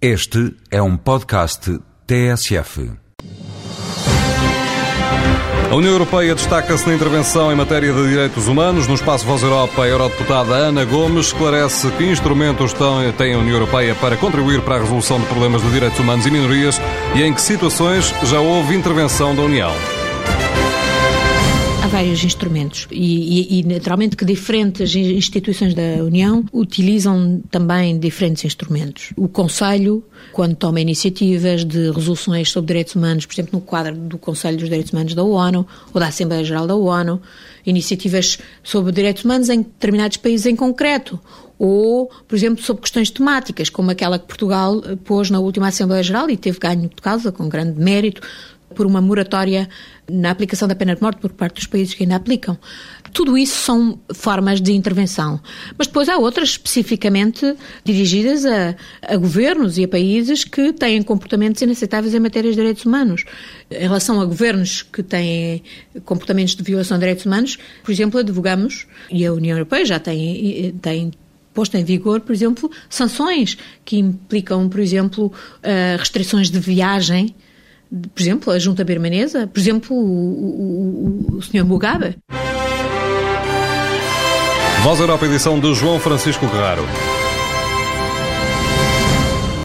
Este é um podcast TSF. A União Europeia destaca-se na intervenção em matéria de direitos humanos. No Espaço Voz Europa, a eurodeputada Ana Gomes esclarece que instrumentos tem a União Europeia para contribuir para a resolução de problemas de direitos humanos e minorias e em que situações já houve intervenção da União. Vários instrumentos e, e, e, naturalmente que diferentes instituições da União utilizam também diferentes instrumentos. O Conselho, quando toma iniciativas de resoluções sobre direitos humanos, por exemplo, no quadro do Conselho dos Direitos Humanos da ONU ou da Assembleia Geral da ONU, iniciativas sobre direitos humanos em determinados países em concreto, ou, por exemplo, sobre questões temáticas, como aquela que Portugal pôs na última Assembleia Geral e teve ganho de causa com grande mérito por uma moratória na aplicação da pena de morte por parte dos países que ainda aplicam. Tudo isso são formas de intervenção. Mas depois há outras especificamente dirigidas a, a, governos e a países que têm comportamentos inaceitáveis em matéria de direitos humanos. Em relação a governos que têm comportamentos de violação de direitos humanos, por exemplo, advogamos, e a União Europeia já tem, tem posto em vigor, por exemplo, sanções que implicam, por exemplo, eh, restrições de viagem por exemplo, a junta birmanesa, por exemplo, o, o, o Sr. Mugabe. Voz Europa, edição de João Francisco Guerrero.